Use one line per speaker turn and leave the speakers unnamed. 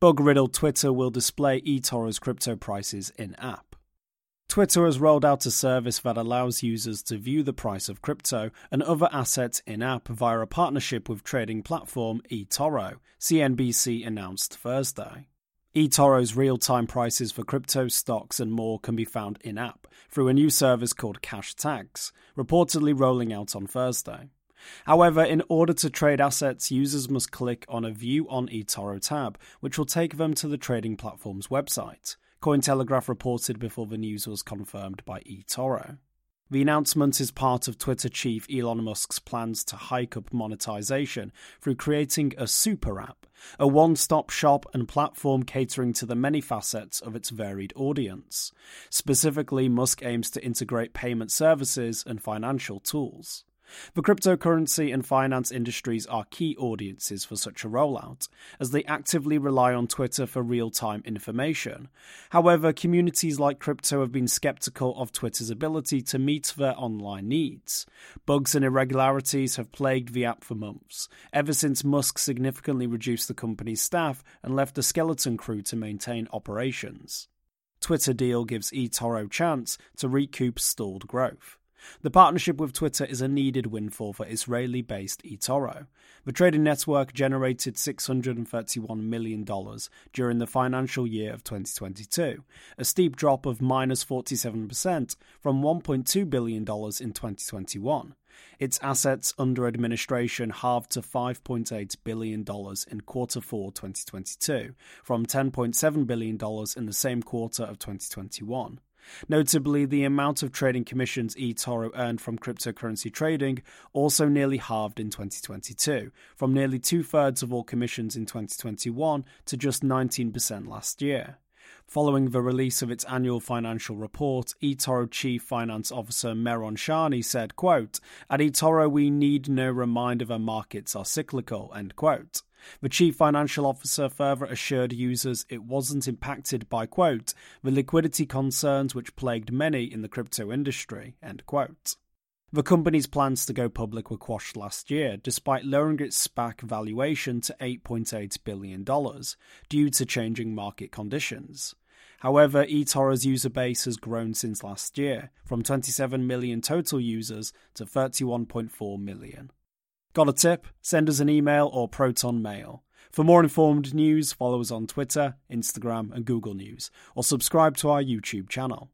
Bug riddled Twitter will display eToro's crypto prices in app. Twitter has rolled out a service that allows users to view the price of crypto and other assets in app via a partnership with trading platform eToro, CNBC announced Thursday. eToro's real time prices for crypto, stocks, and more can be found in app through a new service called Cash Tags, reportedly rolling out on Thursday. However, in order to trade assets, users must click on a View on eToro tab, which will take them to the trading platform's website. Cointelegraph reported before the news was confirmed by eToro. The announcement is part of Twitter chief Elon Musk's plans to hike up monetization through creating a super app, a one stop shop and platform catering to the many facets of its varied audience. Specifically, Musk aims to integrate payment services and financial tools. The cryptocurrency and finance industries are key audiences for such a rollout, as they actively rely on Twitter for real time information. However, communities like crypto have been skeptical of Twitter's ability to meet their online needs. Bugs and irregularities have plagued the app for months, ever since Musk significantly reduced the company's staff and left a skeleton crew to maintain operations. Twitter deal gives eToro chance to recoup stalled growth. The partnership with Twitter is a needed windfall for Israeli based eToro. The trading network generated $631 million during the financial year of 2022, a steep drop of minus 47% from $1.2 billion in 2021. Its assets under administration halved to $5.8 billion in quarter 4 2022, from $10.7 billion in the same quarter of 2021. Notably, the amount of trading commissions eToro earned from cryptocurrency trading also nearly halved in 2022, from nearly two thirds of all commissions in 2021 to just 19% last year. Following the release of its annual financial report, eToro Chief Finance Officer Meron Shani said, quote, At eToro we need no reminder that markets are cyclical, end quote. The chief financial officer further assured users it wasn't impacted by, quote, the liquidity concerns which plagued many in the crypto industry, end quote. The company's plans to go public were quashed last year, despite lowering its SPAC valuation to $8.8 billion due to changing market conditions. However, eToro's user base has grown since last year, from 27 million total users to 31.4 million. Got a tip? Send us an email or Proton Mail. For more informed news, follow us on Twitter, Instagram, and Google News, or subscribe to our YouTube channel.